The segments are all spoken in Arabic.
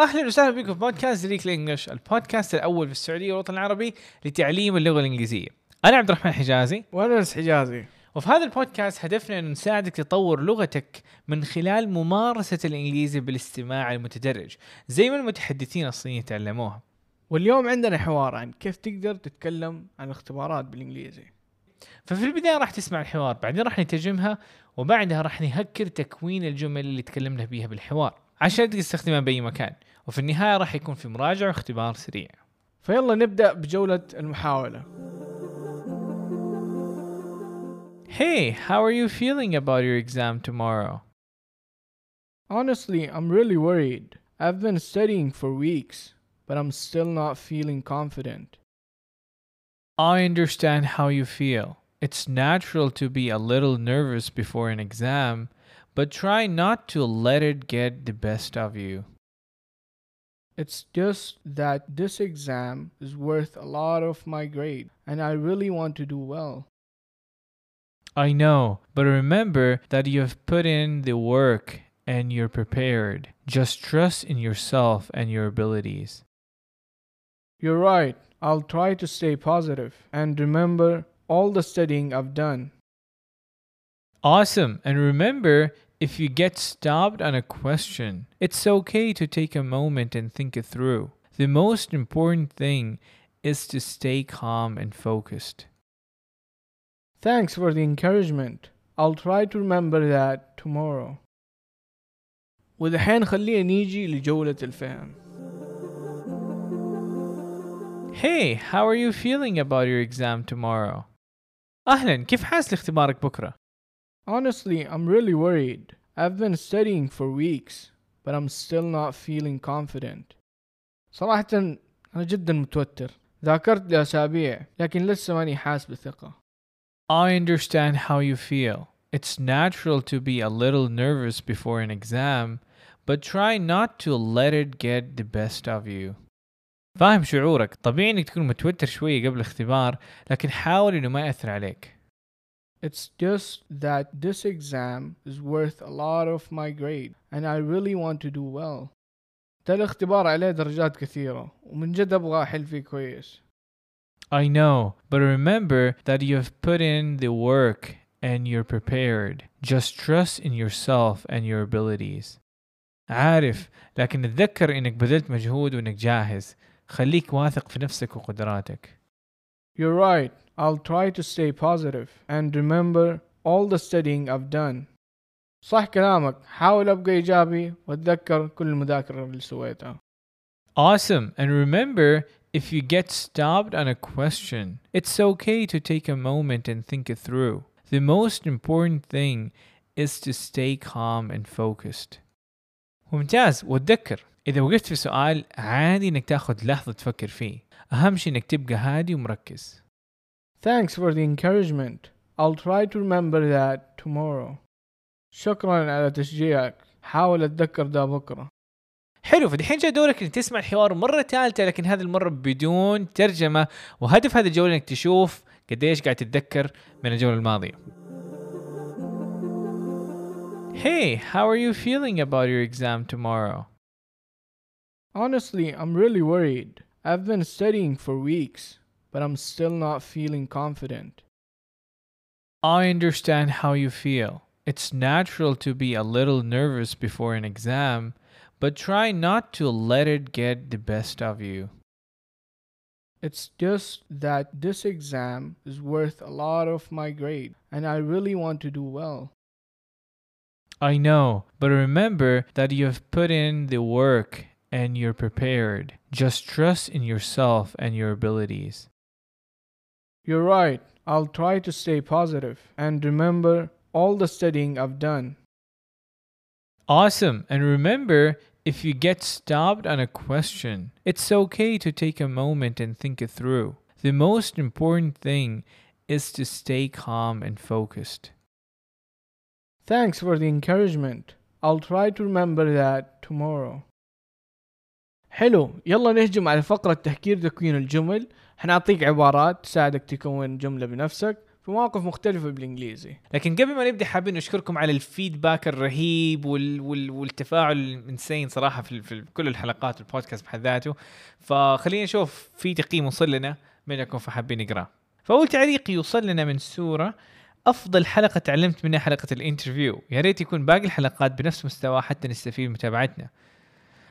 أهلا وسهلا بكم في بودكاست زريك الانجلش البودكاست الأول في السعودية والوطن العربي لتعليم اللغة الإنجليزية. أنا عبد الرحمن حجازي. وأنا أنس حجازي. وفي هذا البودكاست هدفنا انه نساعدك تطور لغتك من خلال ممارسة الإنجليزي بالاستماع المتدرج زي ما المتحدثين الصينيين تعلموها واليوم عندنا حوار عن كيف تقدر تتكلم عن الاختبارات بالإنجليزي. ففي البداية راح تسمع الحوار بعدين راح نترجمها وبعدها راح نهكر تكوين الجمل اللي تكلمنا بيها بالحوار. عشان تقدر تستخدمها باي مكان وفي النهايه راح يكون في مراجعه واختبار سريع فيلا نبدا بجوله المحاوله Hey, how are you feeling about your exam tomorrow? Honestly, I'm really worried. I've been studying for weeks, but I'm still not feeling confident. I understand how you feel. It's natural to be a little nervous before an exam, but try not to let it get the best of you. It's just that this exam is worth a lot of my grade, and I really want to do well. I know, but remember that you have put in the work and you're prepared. Just trust in yourself and your abilities. You're right. I'll try to stay positive and remember all the studying I've done. Awesome. And remember, if you get stopped on a question, it's okay to take a moment and think it through. The most important thing is to stay calm and focused. Thanks for the encouragement. I'll try to remember that tomorrow. ودحين خلينا نيجي لجولة الفهم. Hey, how are you feeling about your exam tomorrow? أهلا كيف حاس لاختبارك بكرة؟ Honestly, I'm really worried. I've been studying for weeks, but I'm still not feeling confident. صراحة أنا جدا متوتر. ذاكرت لأسابيع لكن لسه ماني حاس بثقة. I understand how you feel. It's natural to be a little nervous before an exam, but try not to let it get the best of you. فاهم شعورك طبيعي انك تكون متوتر شوية قبل الاختبار لكن حاول انه ما يأثر عليك It's just that this exam is worth a lot of my grade and I really want to do well. ده الاختبار عليه درجات كثيرة ومن جد أبغى أحل فيه كويس. I know, but remember that you have put in the work and you're prepared. Just trust in yourself and your abilities. عارف لكن اتذكر انك بذلت مجهود وانك جاهز خليك واثق في نفسك وقدراتك You're right. I'll try to stay positive and remember all the studying I've done. صح كلامك حاول أبقى إيجابي وأتذكر كل المذاكرة اللي سويتها. Awesome. And remember, if you get stopped on a question, it's okay to take a moment and think it through. The most important thing is to stay calm and focused. ممتاز وتذكر إذا وقفت في سؤال عادي إنك تاخذ لحظة تفكر فيه أهم شيء إنك تبقى هادي ومركز Thanks for the encouragement. I'll try to remember that tomorrow. شكرا على تشجيعك. حاول أتذكر ده بكرة. حلو فدحين جاء دورك إنك تسمع الحوار مرة ثالثة لكن هذه المرة بدون ترجمة وهدف هذه الجولة إنك تشوف قديش قاعد تتذكر من الجولة الماضية. Hey, how are you feeling about your exam tomorrow? Honestly, I'm really worried. I've been studying for weeks, but I'm still not feeling confident. I understand how you feel. It's natural to be a little nervous before an exam, but try not to let it get the best of you. It's just that this exam is worth a lot of my grade, and I really want to do well. I know, but remember that you have put in the work and you're prepared. Just trust in yourself and your abilities. You're right. I'll try to stay positive and remember all the studying I've done. Awesome. And remember, if you get stopped on a question, it's okay to take a moment and think it through. The most important thing is to stay calm and focused. Thanks for the encouragement. I'll try to remember that tomorrow. حلو يلا نهجم على فقرة تهكير تكوين الجمل. حنعطيك عبارات تساعدك تكون جملة بنفسك في مواقف مختلفة بالإنجليزي. لكن قبل ما نبدأ حابين نشكركم على ال feedback الرهيب وال... وال... والتفاعل ال insane صراحة في, في كل الحلقات البودكاست بحد ذاته. فخلينا نشوف في تقييم وصل لنا منكم فحابين نقراه فأول تعليق يوصل لنا من سورة أفضل حلقة تعلمت منها حلقة ال interview. يا ريت يكون باقي الحلقات بنفس مستوى حتى نستفيد من متابعتنا.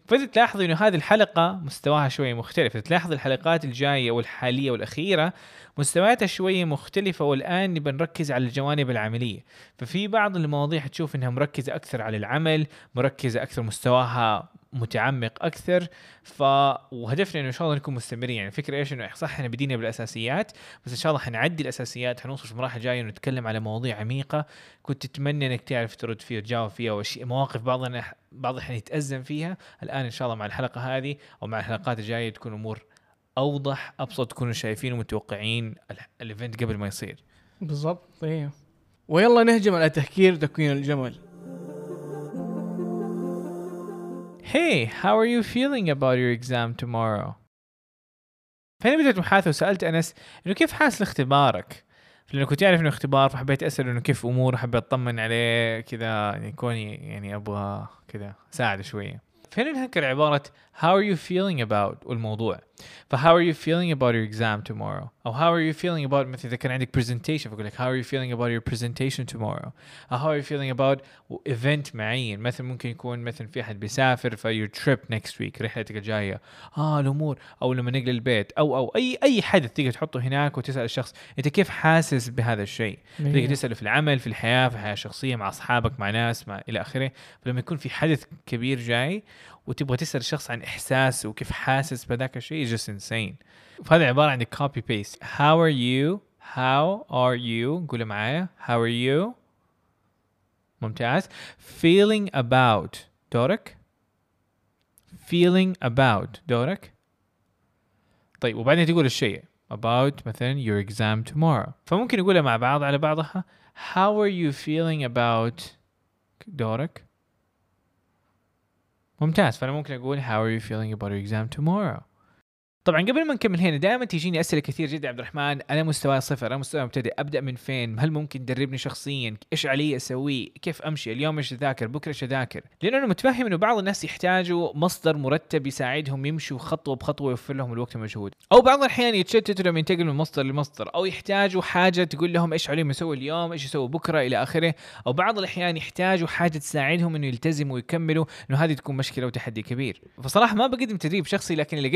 فإذا تلاحظوا إنه هذه الحلقة مستواها شوية مختلف، تلاحظ الحلقات الجاية والحالية والأخيرة مستوياتها شوية مختلفة والآن نبى نركز على الجوانب العملية، ففي بعض المواضيع حتشوف إنها مركزة أكثر على العمل، مركزة أكثر مستواها متعمق أكثر ف وهدفنا إنه إن شاء الله نكون مستمرين. يعني الفكرة إيش إنه صح إحنا بدينا بالأساسيات بس إن شاء الله حنعدي الأساسيات حنوصل في مراحل جاية ونتكلم على مواضيع عميقة. كنت تتمنى إنك تعرف ترد فيها وتجاوب فيها وشيء مواقف بعضنا بعض الاحيان يتأزم فيها. الآن إن شاء الله مع الحلقة هذه أو مع الحلقات الجاية تكون أمور أوضح أبسط تكونوا شايفين ومتوقعين الايفنت قبل ما يصير. بالضبط أيوه ويلا نهجم على تهكير تكوين الجمل. Hey, how are you feeling about your exam tomorrow? فهنا بدأت المحادثة وسألت أنس إنه كيف حاس لاختبارك؟ لأنه كنت أعرف إنه اختبار فحبيت أسأل إنه كيف أموره حبيت أطمن عليه كذا يعني كوني يعني أبغى كذا أساعده شوية. فهنا نذكر عبارة how are you feeling about والموضوع ف how are you feeling about your exam tomorrow? أو how are you feeling about مثلا إذا كان عندك presentation فأقول لك how are you feeling about your presentation tomorrow أو how are you feeling about event معين؟ مثلا ممكن يكون مثلا في أحد بيسافر في your trip next week رحلتك الجاية. آه الأمور. أو لما نقل البيت. أو أو أي أي حدث تقدر تحطه هناك وتسأل الشخص أنت كيف حاسس بهذا الشيء؟ تقدر تسأله في العمل في الحياة في الحياة الشخصية مع أصحابك مع ناس مع إلى آخره. فلما يكون في حدث كبير جاي وتبغى تسأل الشخص عن إحساسه وكيف حاسس بذاك الشيء just insane. فهذا عبارة عن copy paste. How are you? How are you قولوا معايا. How are you? ممتاز. Feeling about. دورك. Feeling about. دورك. طيب وبعدين تقول الشيء. About مثلا your exam tomorrow. فممكن نقولها مع بعض على بعضها. How are you feeling about دورك. ممتاز فانا ممكن اقول how are you feeling about your exam tomorrow طبعا قبل ما نكمل هنا دائما تجيني أسئلة كثير جدا عبد الرحمن. أنا مستواي صفر أنا مستواي مبتدئ. أبدأ من فين؟ هل ممكن تدربني شخصيا؟ إيش علي أسوي؟ كيف أمشي؟ اليوم إيش أذاكر؟ بكرة إيش أذاكر؟ لأنه أنا متفهم إنه بعض الناس يحتاجوا مصدر مرتب يساعدهم يمشوا خطوة بخطوة ويوفر لهم الوقت والمجهود أو بعض الأحيان يتشتتوا لما ينتقلوا من مصدر لمصدر أو يحتاجوا حاجة تقول لهم إيش عليهم يسوي اليوم إيش يسوي بكرة إلى آخره. أو بعض الأحيان يحتاجوا حاجة تساعدهم إنه يلتزموا ويكملوا إنه هذه تكون مشكلة وتحدي كبير. فصراحة ما بقدم تدريب شخصي لكن اللي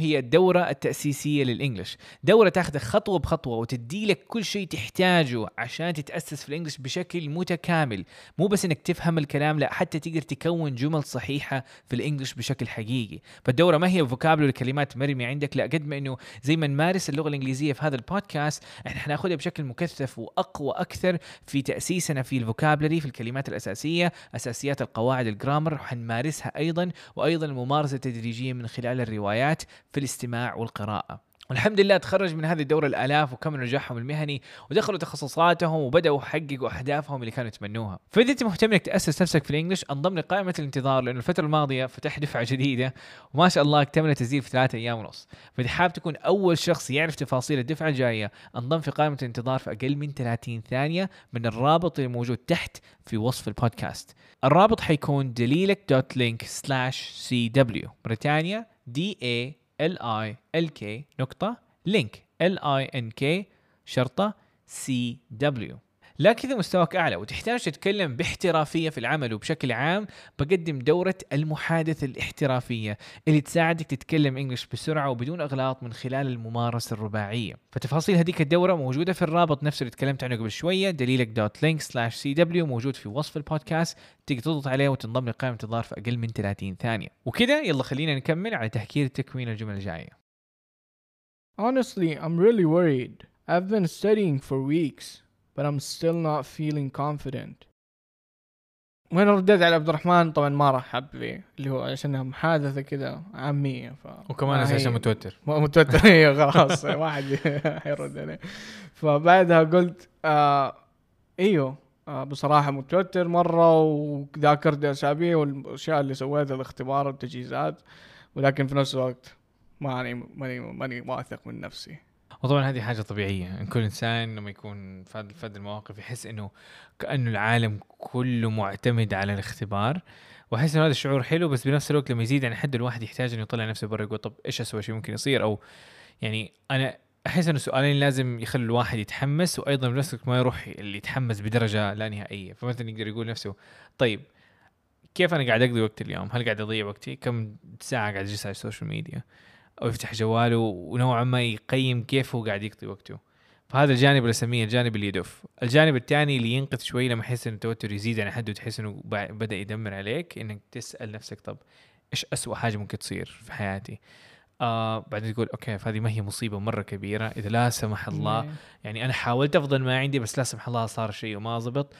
هي التاسيسيه التأسيسية للإنجليش. دورة تاخذك خطوة بخطوة وتدي لك كل شيء تحتاجه عشان تتأسس في الإنجليش بشكل متكامل. مو بس إنك تفهم الكلام لا حتى تقدر تكون جمل صحيحة في الإنجليش بشكل حقيقي. فالدورة ما هي فوكابلو لكلمات مرمية عندك لا قد ما إنه زي ما نمارس اللغة الإنجليزية في هذا البودكاست إحنا حناخذها بشكل مكثف وأقوى أكثر في تأسيسنا في الفوكابلري في الكلمات الأساسية أساسيات القواعد الجرامر وحنمارسها أيضا وأيضا الممارسة التدريجية من خلال الروايات في الاستماع والقراءة. والحمد لله تخرج من هذه الدورة الآلاف وكملوا نجاحهم المهني ودخلوا تخصصاتهم وبدأوا يحققوا أهدافهم اللي كانوا يتمنوها. فإذا أنت مهتم إنك تأسس نفسك في الإنجليش. انضم لقائمة الانتظار لأنه الفترة الماضية فتح دفعة جديدة وما شاء الله اكتمل تسجيل في ثلاثة أيام ونص. فإذا حاب تكون أول شخص يعرف تفاصيل الدفعة الجاية انضم في قائمة الانتظار في أقل من 30 ثانية من الرابط اللي موجود تحت في وصف البودكاست. الرابط حيكون دليلك dot link slash CW. مرة ثانية D A L I L K نقطة link L I N K شرطة CW لكن إذا مستواك أعلى وتحتاج تتكلم باحترافية في العمل وبشكل عام بقدم دورة المحادثة الاحترافية اللي تساعدك تتكلم English بسرعة وبدون إغلاط من خلال الممارسة الرباعية فتفاصيل هذيك الدورة موجودة في الرابط نفسه اللي تكلمت عنه قبل شوية دليلك dot link slash CW موجود في وصف البودكاست تقدر تضغط عليه وتنضم لقائمه انتظار في أقل من 30 ثانية وكذا يلا خلينا نكمل على تهكير تكوين الجمل الجاية Honestly, I'm really worried. I've been studying for weeks. But I'm still not feeling confident. وين رديت على عبد الرحمن؟ طبعا ما راح حب لي اللي هو عشانها محادثه كذا عامية ف وكمان عشان متوتر. متوتر. هي خلاص واحد حيرد عليه. فبعدها قلت آه إيوه آه بصراحة متوتر مرة وذاكرت أسابيع والأشياء اللي سويتها الاختبار والتجهيزات ولكن في نفس الوقت ماني ماني ماني واثق من نفسي. وطبعا هذه حاجة طبيعية إن كل إنسان لما يكون في هذه المواقف يحس إنه كأنه العالم كله معتمد على الاختبار وأحس إنه هذا الشعور حلو بس بنفس الوقت لما يزيد عن حد الواحد يحتاج إنه يطلع نفسه برا يقول طب إيش اسوء شيء ممكن يصير أو يعني أنا أحس إنه سؤالين لازم يخلوا الواحد يتحمس وأيضا بنفس الوقت ما يروح اللي يتحمس بدرجة لا نهائية فمثلا يقدر يقول نفسه طيب كيف أنا قاعد أقضي وقت اليوم؟ هل قاعد أضيع وقتي؟ كم ساعة قاعد اجلس على ال social media؟ أو يفتح جواله ونوعا ما يقيم كيف هو قاعد يقضي وقته. فهذا الجانب اللي اسميه الجانب اللي يدف. الجانب الثاني اللي ينقذ شوي لما يحس إن التوتر يزيد عن حده وتحس إنه بدأ يدمر عليك إنك تسأل نفسك طب إيش أسوأ حاجة ممكن تصير في حياتي؟ آه بعدين تقول okay فهذه ما هي مصيبة مرة كبيرة إذا لا سمح الله إيه. يعني أنا حاولت أفضل ما عندي بس لا سمح الله صار شيء وما زبط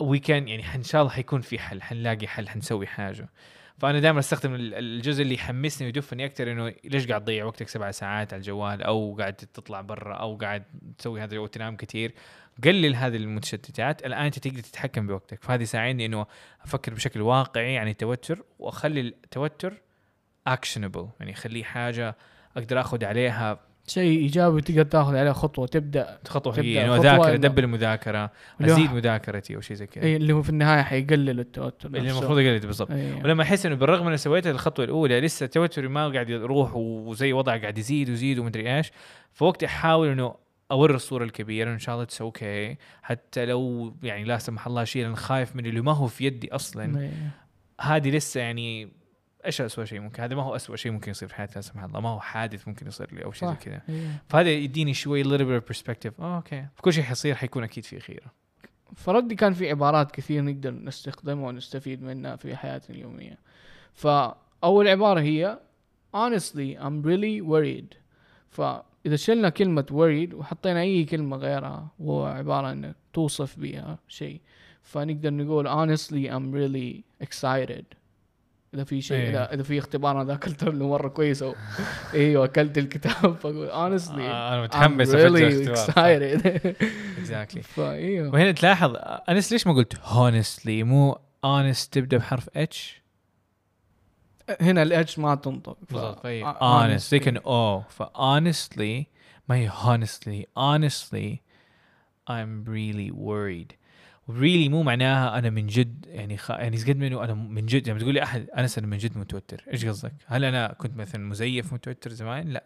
وي كان يعني إن شاء الله حيكون في حل حنلاقي حل حنسوي حاجة فأنا دائما أستخدم ال- الجزء اللي يحمسني ويدفني أكثر إنه ليش قاعد تضيع وقتك سبع ساعات على الجوال أو قاعد تطلع برا أو قاعد تسوي هذا وتنام كثير قلل هذه المتشتتات. الآن أنت تقدر تتحكم بوقتك. فهذه يساعدني إنه أفكر بشكل واقعي عن التوتر وأخلي التوتر actionable يعني اخليه حاجة أقدر آخذ عليها شيء إيجابي تقدر تاخذ عليه خطوة تبدأ خطوة هي خطوة اذاكر ادبر المذاكرة أزيد مذاكرتي أو شيء زي كذا إيه اللي هو في النهاية حيقلل التوتر اللي. المفروض يقلل بالضبط إيه. ولما أحس إنه بالرغم إني سويت الخطوة الأولى لسه توتري ما قاعد يروح وزي وضع قاعد يزيد ويزيد ومدري إيش فوقتها أحاول إنه أوري الصورة الكبيرة إن شاء الله it's okay حتى لو يعني لا سمح الله شيء أنا خايف من اللي ما هو في يدي أصلا إيه. هذه لسه يعني إيش اسوء شيء ممكن؟ هذا ما هو اسوء شيء ممكن يصير في حياتي لا سمح الله. ما هو حادث ممكن يصير لي أو شيء زي. كذا. إيه. فهذا يديني شوي little bit of perspective. آه أوكي. كل شيء حيصير حيكون أكيد في خيره فردي كان في عبارات كثير نقدر نستخدمها ونستفيد منها في حياتنا اليومية. فأول عبارة هي honestly I'm really worried. فإذا شلنا كلمة worried وحطينا أي كلمة غيرها وهو عبارة إنك توصف بها شيء. فنقدر نقول honestly I'm really excited. إذا في شيء إيه. إذا, إذا في اختبار أنا ذاكرته له مرة كويس أو أيوه أكلت الكتاب. فأقول honestly آه، أنا I'm متحمس really excited. Exactly. فأيوه وهنا تلاحظ أنس ليش ما قلت honestly مو honest تبدأ بحرف اتش هنا الاتش ما تنطق. بالضبط آه، honest. كان أو ف honestly ما هي honestly. Honestly I'm really worried. Really مو معناها أنا من جد يعني خ... يعني قد ما انه أنا من جد لما تقول لي أحد انس أنا من جد متوتر. إيش قصدك؟ هل أنا كنت مثلا مزيف متوتر زمان؟ لا.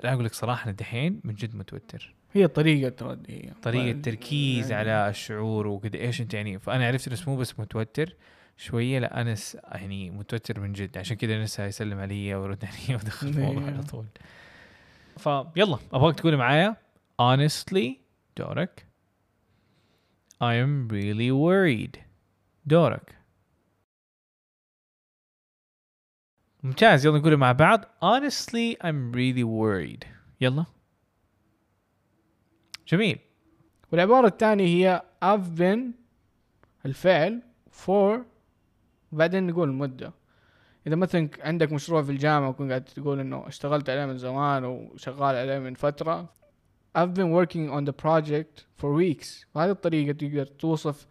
الان أقول لك صراحة أنا دحين من جد متوتر. هي طريقة ترد هي طريقة ف- تركيز يعني على الشعور وقد إيش أنت يعني فأنا عرفت إنه مو بس متوتر شوية لا انس يعني متوتر من جد. عشان كذا انس يسلم علي ويرد علي ودخل في الموضوع على طول. فيلا أبغاك تقولي معايا honestly دورك. I am really worried. دورك. ممتاز. يلا نقول مع بعض. Honestly I'm really worried. يلا. جميل. والعبارة الثانية هي I've been الفعل for وبعدين نقول المدة إذا مثلا عندك مشروع في الجامعة وكنت قاعد تقول إنه اشتغلت عليه من زمان وشغال عليه من فترة I've been working on the project for weeks. بهذه الطريقة تقدر توصف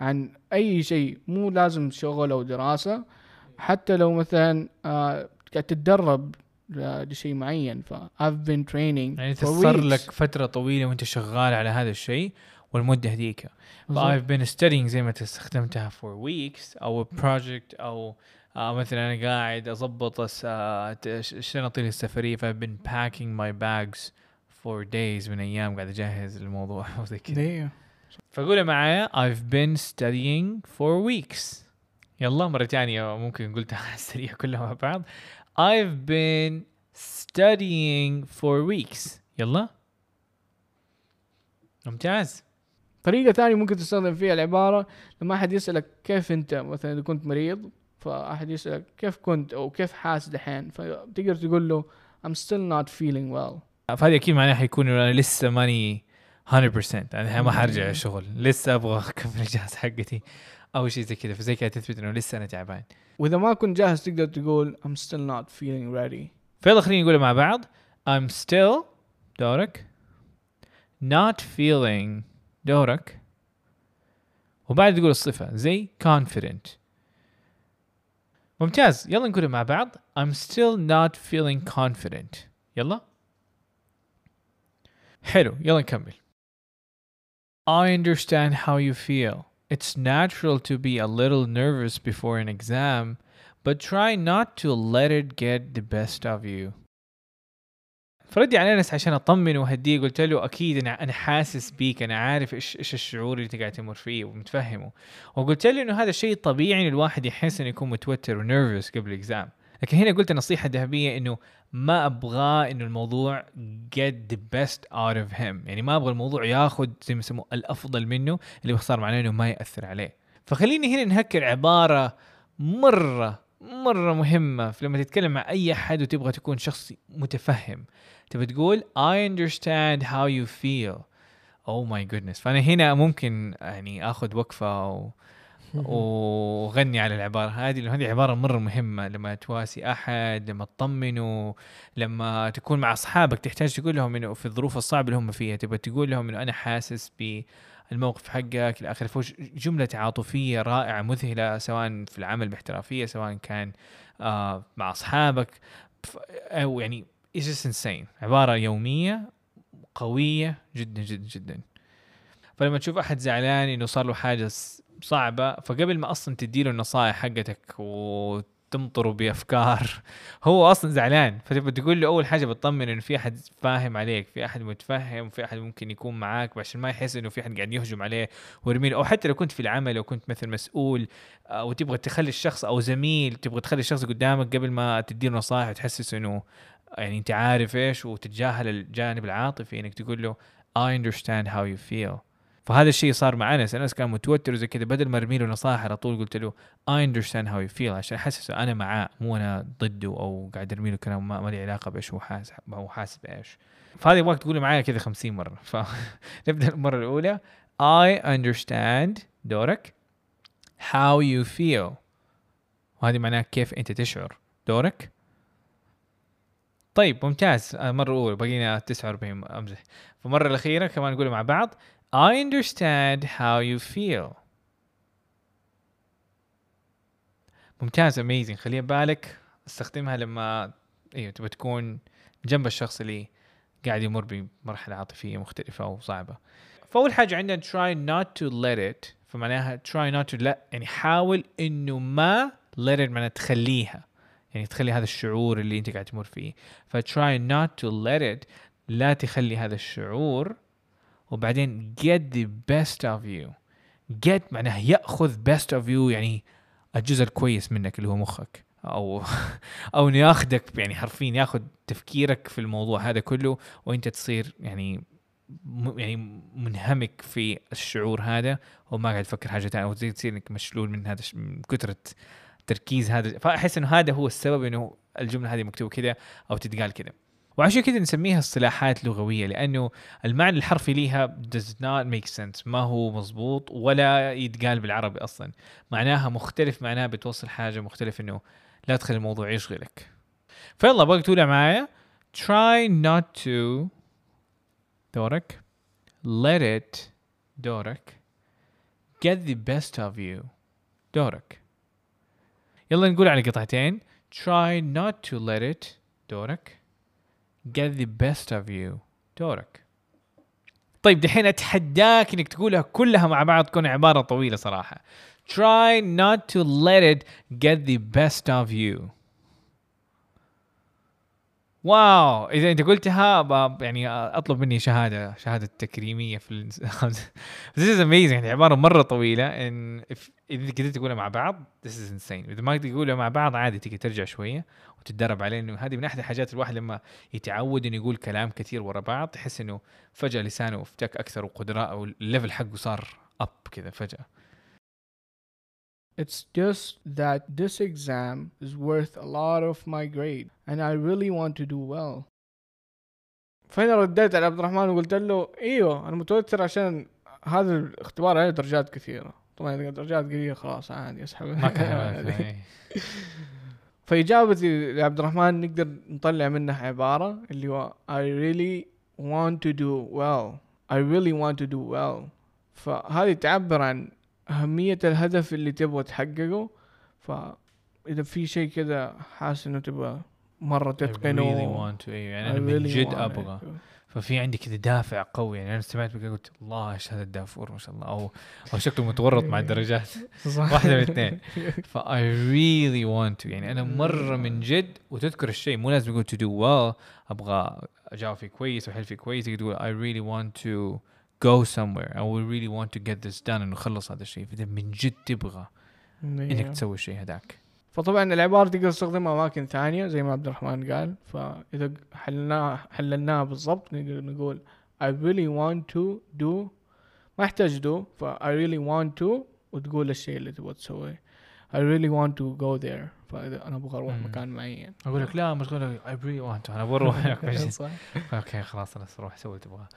عن أي شيء مو لازم شغل أو دراسة. حتى لو مثلا آه قاعد تتدرب لشيء معين. ف I've been training يعني weeks. لك فترة طويلة وأنت شغال على هذا الشيء والمدة هذيك. ف. I've been studying زي ما استخدمتها for weeks أو project أو آه مثلا أنا قاعد أضبط الس- آه، شنطي للسفرية. ف I've been packing my bags for days من أيام قاعد أجهز الموضوع وزي كذا. دي. فقولها معايا I've been studying for weeks. يلا مرة ثانية ممكن قلتها على السريع كلها مع بعض. I've been studying for weeks. يلا. ممتاز. طريقة ثانية ممكن تستخدم فيها العبارة لما أحد يسألك كيف أنت مثلا إذا كنت مريض فأحد يسألك كيف كنت أو كيف حاس دحين؟ فتقدر تقول له I'm still not feeling well. فهذه أكيد معناها حيكون أنا لسه ماني 100% أنا ما حرجع الشغل. لسه أبغى أكمل الاجازة حقتي أو شيء زي كذا. فزي كذا تثبت إنه لسه أنا تعبان. وإذا ما كنت جاهز تقدر تقول I'm still not feeling ready. فيلا خلينا نقولها مع بعض. I'm still دورك. Not feeling دورك. وبعد تقول الصفة زي confident. ممتاز. يلا نقولها مع بعض. I'm still not feeling confident. يلا. حلو يلا نكمل I understand how you feel. It's natural to be a little nervous before an exam, but try not to let it get the best of you. فردي على انس عشان اطمنه وأهديه قلت له أكيد أنا أنا حاسس بيك أنا عارف إيش إيش الشعور اللي أنت قاعد تمر فيه ومتفهمه وقلت له إنه هذا شيء طبيعي إن الواحد يحس إنه يكون متوتر ونيرفس قبل الإكزام لكن هنا قلت النصيحة ذهبية إنه ما ابغاه إنه الموضوع get the best out of him. يعني ما أبغى الموضوع ياخذ زي ما يسموه الأفضل منه اللي بيختار معناه إنه ما يأثر عليه. فخليني هنا نهكر عبارة مرة مرة مهمة لما تتكلم مع أي أحد وتبغى تكون شخص متفهم. تبغى تقول I understand how you feel. Oh my goodness. فأنا هنا ممكن يعني آخذ وقفة و... وغني على العبارة هذه هذه عبارة مرة مهمة. لما تواسي أحد لما تطمنه لما تكون مع أصحابك تحتاج تقول لهم إنه في الظروف الصعبة اللي هم فيها تبغى تقول لهم إنه أنا حاسس بالموقف حقك. إلى آخره. جملة عاطفية رائعة مذهلة سواء في العمل باحترافية سواء كان آه مع أصحابك. أو يعني just insane. عبارة يومية قوية جدا جدا جدا. فلما تشوف أحد زعلان إنه صار له حاجة صعبة فقبل ما أصلا تدي له النصائح حقتك وتمطره بأفكار هو أصلا زعلان فتبغى تقول له أول حاجة بتطمن انه في أحد فاهم عليك في أحد متفهم في أحد ممكن يكون معاك عشان ما يحس إنه في أحد قاعد يهجم عليه ويرمي أو حتى لو كنت في العمل أو كنت مثل مسؤول آه، وتبغى تخلي الشخص أو زميل تبغى تخلي الشخص قدامك قبل ما تدي له نصائح وتحسسه إنه يعني أنت عارف إيش وتتجاهل الجانب العاطفي إنك تقول له I understand how you feel. فهذا الشيء صار مع انس انس كان متوتر وزي كذا بدل ما ارمي له نصائح على طول قلت له I understand how you feel. عشان أحسسه أنا معاه مو أنا ضده أو قاعد أرمي له كلام ما, لي علاقة بإيش هو حاسس هو حاسس بإيش. فهذه يبغاك تقولي معايا كذا 50 مرة. فنبدا المرة الأولى. I understand دورك. How you feel. وهذه معناها كيف أنت تشعر. دورك. طيب ممتاز. المرة الأولى بقينا 49 أمزح. فالمره الأخيرة كمان نقولها مع بعض. I understand how you feel. ممتاز amazing. خليها بالك استخدمها لما أيوه تبغى تكون جنب الشخص اللي قاعد يمر بمرحلة عاطفية مختلفة أو صعبة. فأول حاجة عندنا try not to let it. فمعناها try not to let يعني حاول إنه ما let it معناها تخليها. يعني تخلي هذا الشعور اللي أنت قاعد تمر فيه. ف try not to let it لا تخلي هذا الشعور وبعدين get the best of you. get معناها يأخذ best of you يعني الجزء الكويس منك اللي هو مخك. أو أو إنه ياخذك يعني حرفيا ياخذ تفكيرك في الموضوع هذا كله وأنت تصير يعني يعني منهمك في الشعور هذا وما قاعد تفكر حاجة ثانية وزي تصير إنك مشلول من هذا من كثرة التركيز هذا. فأحس إنه هذا هو السبب إنه الجملة هذه مكتوبة كذا أو تتقال كذا وعشان كذا نسميها اصطلاحات لغوية لأنه المعنى الحرفي ليها does not make sense ما هو مزبوط ولا يتقال بالعربي أصلا. معناها مختلف معناها بتوصل حاجة مختلف إنه لا تخلي الموضوع يشغلك. فيلا بقى تقولها معايا. Try not to دورك. Let it دورك. Get the best of you دورك. يلا نقول على قطعتين. Try not to let it دورك. Get the best of you. دورك. طيب دحين أتحداك إنك تقولها كلها مع بعض تكون عبارة طويلة صراحة. Try not to let it get the best of you. واو إذا أنت قلتها يعني أطلب مني شهادة شهادة تكريمية في this is amazing يعني عبارة مرة طويلة إن إذا قدرت تقولها مع بعض this is insane. إذا ما تقولها مع بعض عادي تيجي ترجع شوية وتتدرب عليه إنه هذه من أحد الحاجات الواحد لما يتعود إنه يقول كلام كثير ورا بعض تحس إنه فجأة لسانه افتك أكثر وقدرات أو ال level حقه صار up كذا فجأة. It's just that this exam is worth a lot of my grade and I really want to do well. فهنا رديت على عبد الرحمن وقلت له إيوه أنا متوتر عشان هذا الاختبار عليه درجات كثيرة. طبعا إذا درجات قليلة خلاص عادي أسحب ما كان فإجابتي لعبد الرحمن نقدر نطلع منها عبارة اللي هو I really want to do well. I really want to do well. فهذه تعبر عن أهمية الهدف اللي تبغى تحققه فإذا في شيء كذا حاسس إنه تبغى مرة I تتقنه. really want to يعني I أنا من really جد it. ففي عندي كذا دافع قوي يعني أنا سمعت بك قلت الله إيش هذا الدافور؟ ما شاء الله. أو أو شكله متورط مع الدرجات. واحدة من الاثنين I really want to. يعني أنا مرة من جد وتذكر الشيء مو لازم تقول to do well أبغى أجاوب فيه كويس واحل فيه كويس تقول I really want to go somewhere I will really want to get this done انه اخلص هذا الشيء. فإذا من جد تبغى إنك. تسوي الشيء هذاك. فطبعا العبارة تقدر تستخدمها أماكن ثانية زي ما عبد الرحمن قال. فإذا حللناها حللناها بالضبط نقدر نقول I really want to do ما يحتاج do ف I really want to وتقول الشيء اللي تبغى تسويه. I really want to go there. فإذا أنا أبغى أروح مم. مكان معين. أقول لك لا مشغول I really want to أنا بروح هناك صح. أوكي خلاص أنا أروح أسوي اللي تبغاه.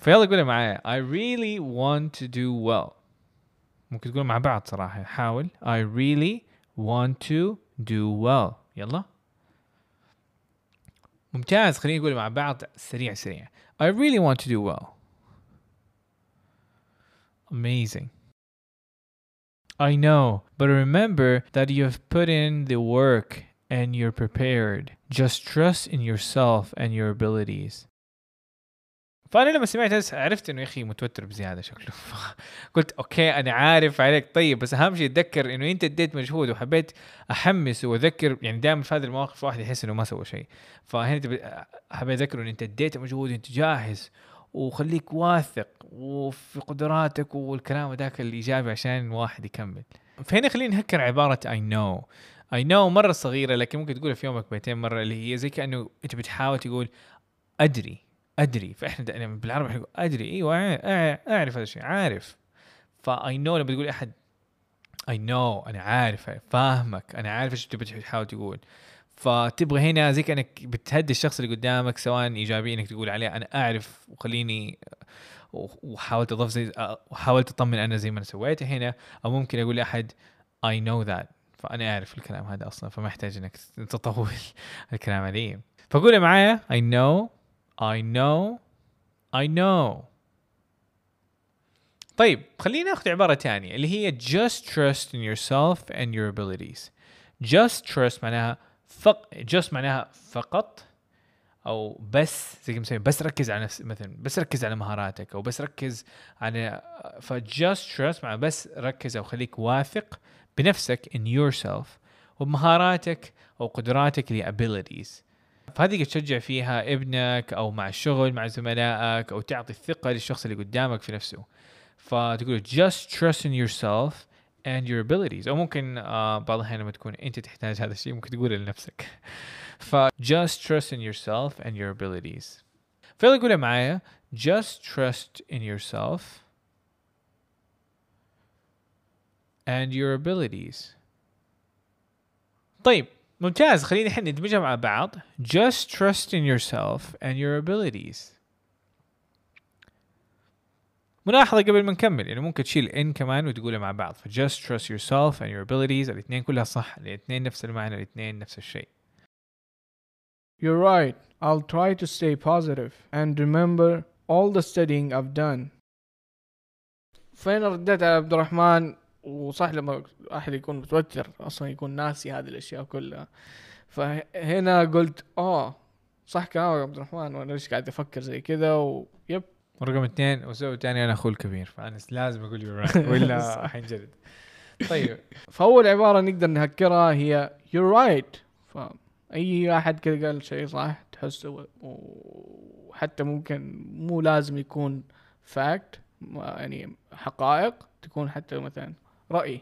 فيلا قولها معايا I really want to do well. ممكن تقول مع بعض صراحة. حاول. I really want to do well. يلا. ممتاز. خلينا نقول مع بعض سريع سريع. I really want to do well. Amazing. I know but remember that you have put in the work and you're prepared. Just trust in yourself and your abilities. فأنا لما سمعت هس- عرفت إنه يا أخي متوتر بزيادة شكله. قلت أوكي أنا عارف عليك. طيب بس أهم شيء تذكر إنه أنت اديت مجهود وحبيت أحمس وأذكر. يعني دائما في هذه المواقف الواحد يحس إنه ما سوى شيء. فهنا حبيت أذكره انه أنت اديت مجهود أنت جاهز. وخليك واثق. وفي قدراتك والكلام ذاك الإيجابي عشان الواحد يكمل. فهنا خلينا نهكر عبارة I know. I know مرة صغيرة لكن ممكن تقولها في يومك 200 مرة اللي هي زي كأنه أنت بتحاول تقول فإحنا دا- يعني بالعربي نقول أع- أع- أعرف هذا الشيء عارف. ف I know لما تقول أحد I know أنا عارف فاهمك أنا عارف إيش تبي تحاول تقول. فتبغى هنا زي كأنك بتهدي الشخص اللي قدامك سواء إيجابي إنك تقول عليه أنا أعرف وخليني وحاولت اضيف زي وحاولت اطمن أنا زي ما أنا سويته هنا أو ممكن أقول لأحد I know that. فأنا أعرف الكلام هذا أصلا فما يحتاج إنك تطول الكلام عليه فقولي معايا I know I know I know. طيب خلينا ناخذ عبارة تانية اللي هي just trust in yourself and your abilities. Just trust معناها فق just معناها فقط أو بس زي ما مسوي بس ركز على نفس مثلا بس ركز على مهاراتك أو بس ركز على ف just trust مع بس ركز أو خليك واثق بنفسك in yourself وبمهاراتك أو قدراتك abilities فهذه تشجع فيها ابنك أو مع الشغل مع زملائك أو تعطي الثقة للشخص اللي قدامك في نفسه. فتقول just trust in yourself and your abilities. أو ممكن آه بعض الأحيان لما تكون أنت تحتاج هذا الشيء ممكن تقوله لنفسك. ف just trust in yourself and your abilities فيلا قولها معايا just trust in yourself and your abilities طيب ممتاز خلينا الحين ندمجها مع بعض just trust in yourself and your abilities ملاحظة قبل ما نكمل يعني ممكن تشيل ان كمان وتقولها مع بعض ف just trust yourself and your abilities الاثنين كلها صح الاثنين نفس المعنى الاثنين نفس الشيء You're right. I'll try to stay positive and remember all the studying I've done. فين رديت على عبد الرحمن وصح لما أحد يكون متوتر أصلا يكون ناسي هذه الأشياء كلها. فهنا قلت آه صح كلامك يا عبد الرحمن وأنا ليش قاعد أفكر زي كذا؟ ويب رقم اثنين والسبب الثاني أنا اخوه الكبير. فأنا لازم أقول you're right ولا حينجلد طيب. فأول عبارة نقدر نهكرها هي you're right. فاي احد كذا قال شيء صح تحسه وحتى ممكن مو لازم يكون فاكت يعني حقائق تكون حتى مثلا رأي.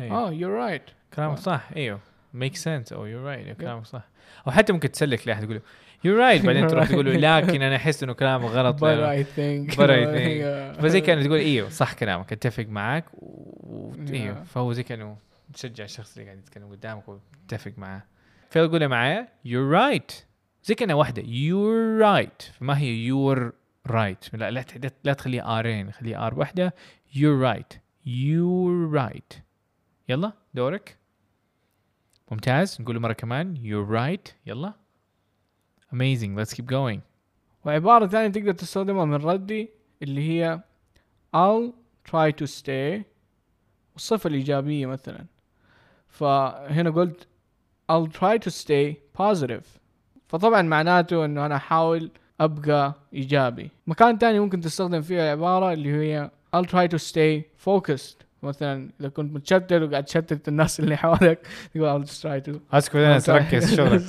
أيوه. آه you're right. كلامك آه. صح أيوه make sense. أو you're right. أيوه، كلامك صح. أو حتى ممكن تسلك لأحد تقول you're right. بعدين تروح. تقول لكن أنا أحس إنه كلامه غلط. But I think. But I think. فزي كأنه تقول أيوه صح كلامك أتفق معك و... أيوه فهو زي كأنه تشجع الشخص اللي قاعد يتكلم قدامك وتتفق معاه. فيقول معايا you're right. زي كأنها واحدة you're right. فما هي you're right. لا لا لا, R ين خليها R واحدة you're right. You're right. يلا دورك. ممتاز. نقول مرة كمان you're right. يلا. Amazing. Let's keep going. وعبارة ثانية تقدر تستخدمها من ردي اللي هي I'll try to stay. والصفة الإيجابية مثلا. فهنا قلت I'll try to stay positive. فطبعا معناته إنه أنا أحاول أبقى إيجابي. مكان تاني ممكن تستخدم فيه العبارة اللي هي I'll try to stay focused. مثلا إذا كنت متشتت وقاعد تشتت الناس اللي حولك تقول I'll just try to اسكت أنا تركز شغلك.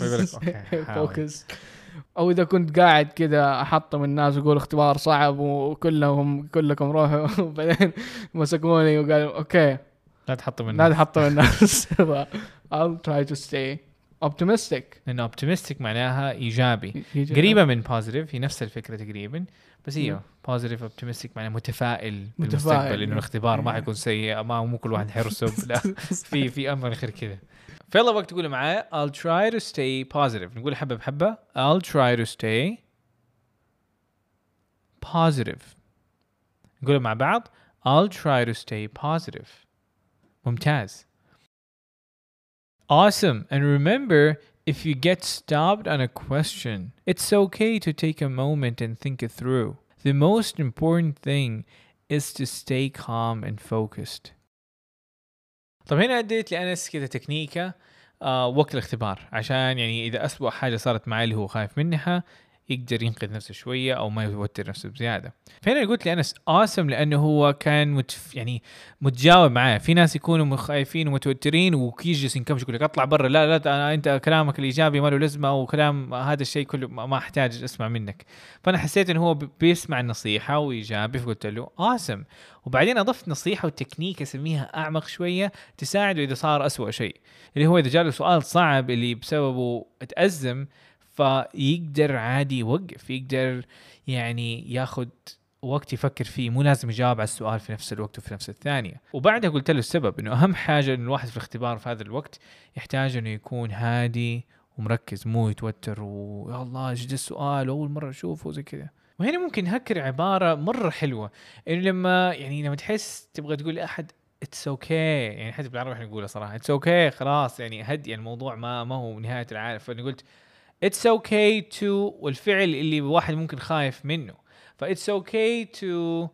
فوكس أو إذا كنت قاعد كذا أحطم الناس وأقول اختبار صعب وكلهم كلكم روحوا وبعدين مسكوني وقالوا okay. لا تحط من لا تحطم الناس. I'll try to stay optimistic. لأنه optimistic معناها إيجابي. قريبة من positive هي نفس الفكرة تقريبا. بس هي. positive optimistic معناها متفائل. بالمستقبل إنه الاختبار ما. حيكون سيء ما مو كل واحد حيرسب لا في في امل خير كذا. فيلا وقت تقولوا معايا I'll try to stay positive. نقول حبة بحبة. I'll try to stay positive. نقولها مع بعض I'll try to stay positive. ممتاز. Awesome. And remember, if you get stopped on a question, it's okay to take a moment and think it through. The most important thing is to stay calm and focused. طب هنا اديت لانس كذا تكنيكه آه وقت الاختبار عشان يعني اذا اسوء حاجه صارت معي اللي هو خايف منها يقدر ينقذ نفسه شوية أو ما يوتر نفسه بزيادة. فهنا قلت لأنس اسم لأنه هو كان متف يعني متجاوب معاه. في ناس يكونوا خايفين ومتوترين ويجلس ينكمش يقول لك اطلع برا لا لا انت كلامك الإيجابي ما له لازمة وكلام هذا الشيء كله ما أحتاج أسمع منك. فأنا حسيت إنه هو بيسمع النصيحة وإيجابي فقلت له اسم وبعدين أضفت نصيحة وتكنيك أسميها أعمق شوية تساعده إذا صار أسوأ شيء. اللي هو إذا جاله سؤال صعب اللي بسببه أتأزم فيقدر عادي يوقف يقدر يعني ياخذ وقت يفكر فيه مو لازم يجاوب على السؤال في نفس الوقت وفي نفس الثانية وبعدها قلت له السبب إنه أهم حاجة انه الواحد في الاختبار في هذا الوقت يحتاج إنه يكون هادي ومركز مو يتوتر ويا الله إيش السؤال أول مرة أشوفه زي كذا وهنا ممكن نذكر عبارة مرة حلوة إنه لما يعني لما تحس تبغى تقول لأحد it's okay okay. يعني حتى بالعربي إحنا نقولها صراحة it's okay okay. خلاص يعني هدي الموضوع ما ما هو نهاية العالم فأنا قلت it's okay to والفعل اللي الواحد ممكن خايف منه. ف it's okay to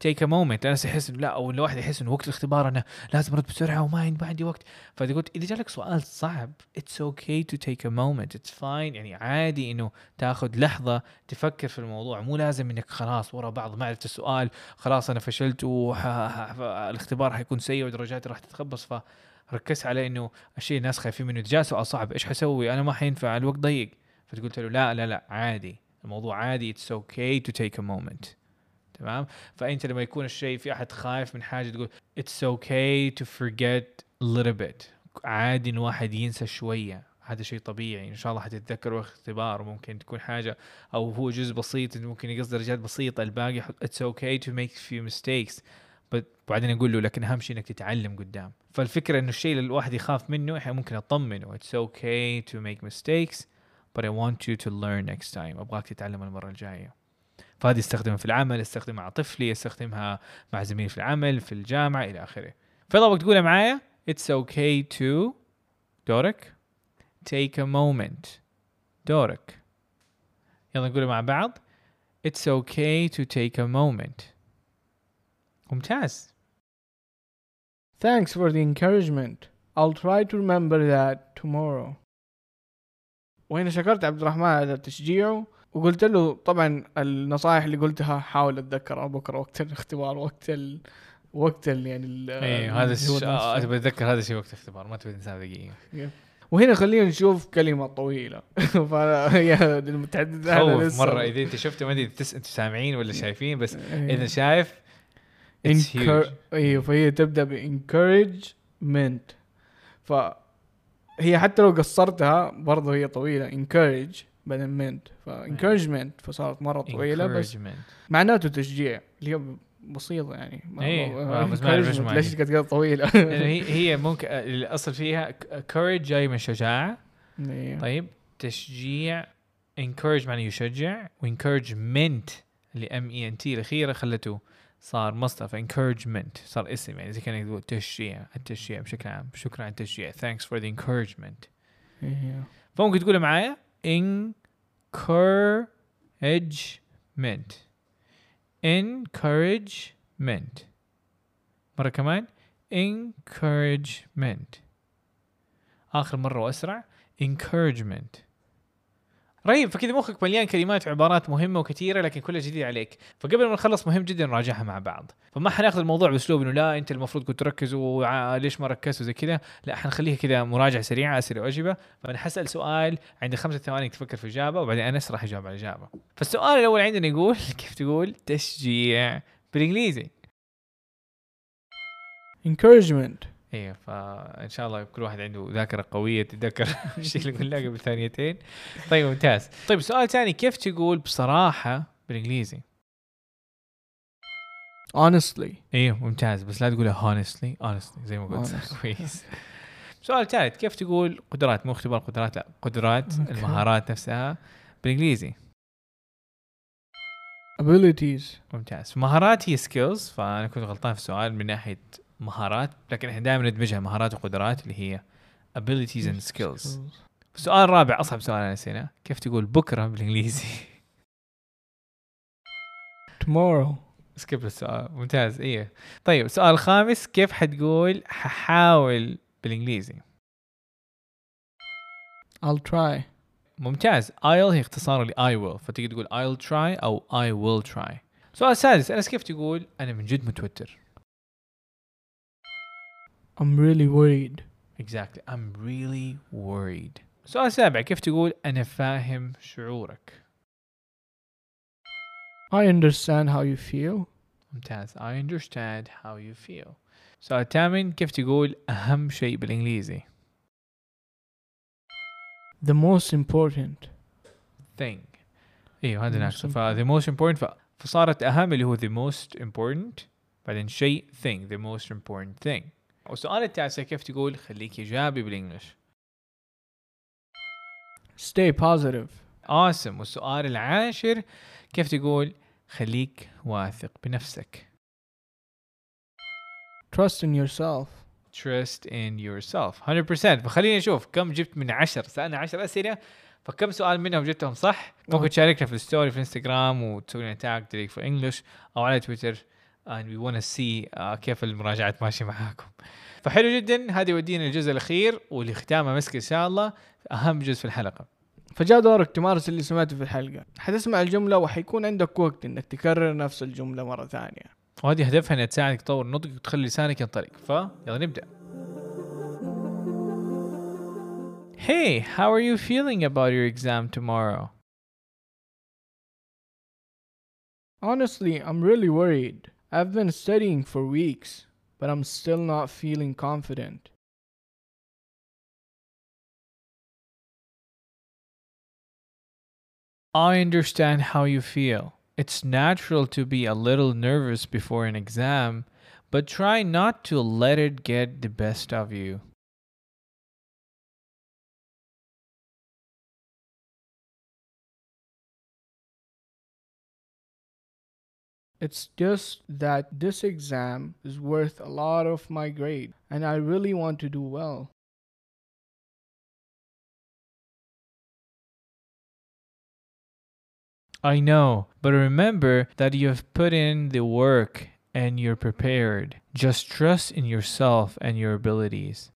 take a moment أنا أحس لا أو الواحد يحس إنه وقت الاختبار أنا لازم أرد بسرعة وما عندي وقت. فقلت إذا جالك سؤال صعب it's okay to take a moment it's fine يعني عادي إنه تاخذ لحظة تفكر في الموضوع. مو لازم إنك خلاص ورا بعض ما عرفت السؤال خلاص أنا فشلت والاختبار حيكون سيء ودرجاتي راح تتخبص. فركزت على إنه الشيء الناس خايفين منه. سؤال صعب إيش حسوي أنا ما حينفع الوقت ضيق. فقلت له لا لا لا عادي. الموضوع عادي. it's okay to take a moment تمام؟ فأنت لما يكون الشيء في أحد خايف من حاجة تقول it's okay to forget a little bit. عادي إن واحد ينسى شوية. هذا شيء طبيعي. إن شاء الله حتتذكروا اختبار ممكن تكون حاجة أو هو جزء بسيط ممكن يقصد درجات بسيطة. الباقي it's okay to make mistakes. But بعدين أقول له لكن أهم شيء إنك تتعلم قدام. فالفكرة إنه الشيء اللي الواحد يخاف منه إحنا ممكن أطمنه. it's okay to make mistakes but I want you to learn next time. أبغاك تتعلم المرة الجاية. فهذه استخدمها في العمل استخدمها مع طفلي استخدمها مع زميلي في العمل في الجامعة إلى آخره. أبغاك تقولها معايا. It's okay to. دورك. Take a moment. دورك. يلا نقولها مع بعض. It's okay to take a moment. ممتاز. Thanks for the encouragement. I'll try to remember that tomorrow. وهنا شكرت عبد الرحمن على تشجيعه وقلت له طبعا النصائح اللي قلتها حاول اتذكرها بكرة وقت الاختبار وقت ال... وقت ال... يعني ال... إيه هذا اللي هو الش... آه، اتذكر هذا الشيء وقت اختبار ما تبغى تنساه دقيقه وهنا خلينا نشوف كلمة طويلة فهي المتعدد خوف مرة إذا أنت شفته ما أدري. أنتوا سامعين ولا شايفين بس إذا شايف huge. أيوه فهي تبدأ ب encouragement فهي حتى لو قصرتها برضه هي طويلة encourage بعدين mint ف encouragement فصارت مرة طويلة بس. معناته تشجيع اللي هي بسيطة يعني بس ما. معنى. ليش قد طويلة لأنه هي هي ممكن الأصل فيها courage جاي من شجاعة إيه. طيب تشجيع encourage معناه يشجع و encouragement اللي ام اي ان تي الأخيرة خلته صار مصدر encouragement صار اسم يعني زي كأنك تقول تشجيع التشجيع بشكل عام شكرا على التشجيع thanks for the encouragement. إيه. فممكن تقولها معايا؟ encouragement. encouragement. مرة كمان. encouragement. آخر مرة وأسرع. encouragement. رهيب فكذا مخك مليان كلمات وعبارات مهمة وكثيرة لكن كلها جديدة عليك. فقبل ما نخلص مهم جدا نراجعها مع بعض. فما حناخذ الموضوع بأسلوب إنه لا أنت المفروض كنت تركز وليش ما ركزت وزي كذا؟ لا حنخليها كذا مراجعة سريعة أسئلة وأجوبة. فانا حسأل سؤال عندي خمسة ثواني تفكر في اجابه وبعدين انس راح يجاوب على الإجابة. فالسؤال الأول عندنا يقول كيف تقول؟ تشجيع بالإنجليزي. Encouragement. أيوه فإن شاء الله كل واحد عنده ذاكرة قوية تتذكر الشيء اللي قلناه قبل ثانيتين طيب ممتاز. طيب سؤال ثاني كيف تقول بصراحة بالإنجليزي؟ Honestly. أيوه ممتاز. بس لا تقولها honestly honestly زي ما قلت. كويس. سؤال ثالث كيف تقول قدرات؟ مو اختبار قدرات لا قدرات أوكي. المهارات نفسها بالإنجليزي. Abilities. ممتاز. مهارات هي skills فأنا كنت غلطان في السؤال من ناحية مهارات لكن إحنا دائما ندمجها مهارات وقدرات اللي هي abilities and skills. السؤال الرابع أصعب سؤال أنا نسينا كيف تقول بكره بالإنجليزي؟ Tomorrow. skip السؤال. ممتاز. إيه. طيب السؤال الخامس كيف حتقول ححاول بالإنجليزي؟ I'll try. ممتاز. I'll هي اختصار ل I will. فتقدر تقول I'll try أو I will try. السؤال السادس أنس كيف تقول أنا من جد متوتر؟ I'm really worried exactly I'm really worried السؤال السابع كيف تقول انا فاهم شعورك I understand how you feel ممتاز I understand how you feel السؤال الثامن كيف تقول اهم شيء بالانجليزي the most important thing ايوه هذا Most ناقصه ف the most important ف... فصارت اهم اللي هو the most important بعدين شيء thing the most important thing والسؤال التاسع كيف تقول خليك إيجابي بالإنجلش؟ Stay positive. awesome والسؤال العاشر كيف تقول خليك واثق بنفسك؟ Trust in yourself. Trust in yourself. 100% فخلينا نشوف كم جبت من عشر. سألنا عشر أسئلة فكم سؤال منهم جبتهم صح؟ ممكن. تشاركنا في ال story في الإنستغرام وتسوي لنا tag في English أو على تويتر. And we want to see uh, كيف المراجعات ماشية معاكم. فحلو جدا. هذا يودينا الجزء الأخير واللي ختامه مسك إن شاء الله. أهم جزء في الحلقة. فجاء دورك تمارس اللي سمعته في الحلقة. حتسمع الجملة وحيكون عندك وقت إنك تكرر نفس الجملة مرة ثانية. وهذه هدفها إنها تساعدك تطور نطقك وتخلي لسانك ينطلق. فيلا نبدأ. Hey, how are you feeling about your exam tomorrow? Honestly, I'm really worried. I've been studying for weeks, but I'm still not feeling confident. I understand how you feel. It's natural to be a little nervous before an exam, but try not to let it get the best of you. It's just that this exam is worth a lot of my grade, and I really want to do well. I know, but remember that you have put in the work and you're prepared. Just trust in yourself and your abilities.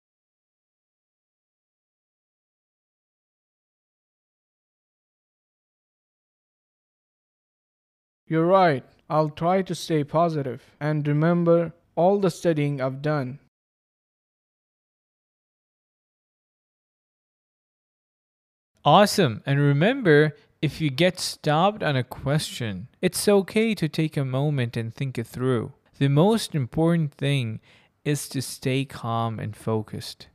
You're right. I'll try to stay positive and remember all the studying I've done. Awesome. And remember, if you get stopped on a question, it's okay to take a moment and think it through. The most important thing is to stay calm and focused.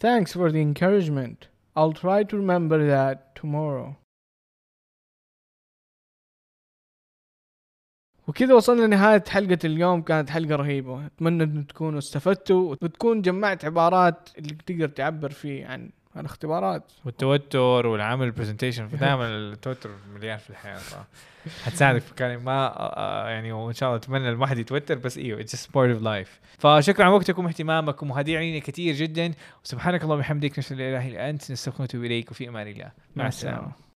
Thanks for the encouragement. I'll try to remember that tomorrow. وكذا وصلنا لنهاية حلقة اليوم كانت حلقة رهيبة أتمنى أن تكونوا استفدتوا وتكون جمعت عبارات اللي تقدر تعبر فيه عن عن اختبارات والتوتر والعمل ال presentation فدائما التوتر مليان في الحياة ف حتساعدك في كلام ما آه، يعني وإن شاء الله أتمنى الواحد يتوتر بس إيوه it's part of life فشكرا على وقتكم واهتمامكم وهذه يعني كثير جدا. وسبحانك اللهم وبحمدك نشهد لا إله إلا أنت نستغفرك ونتوب إليك وفي أمان الله. مع السلامة.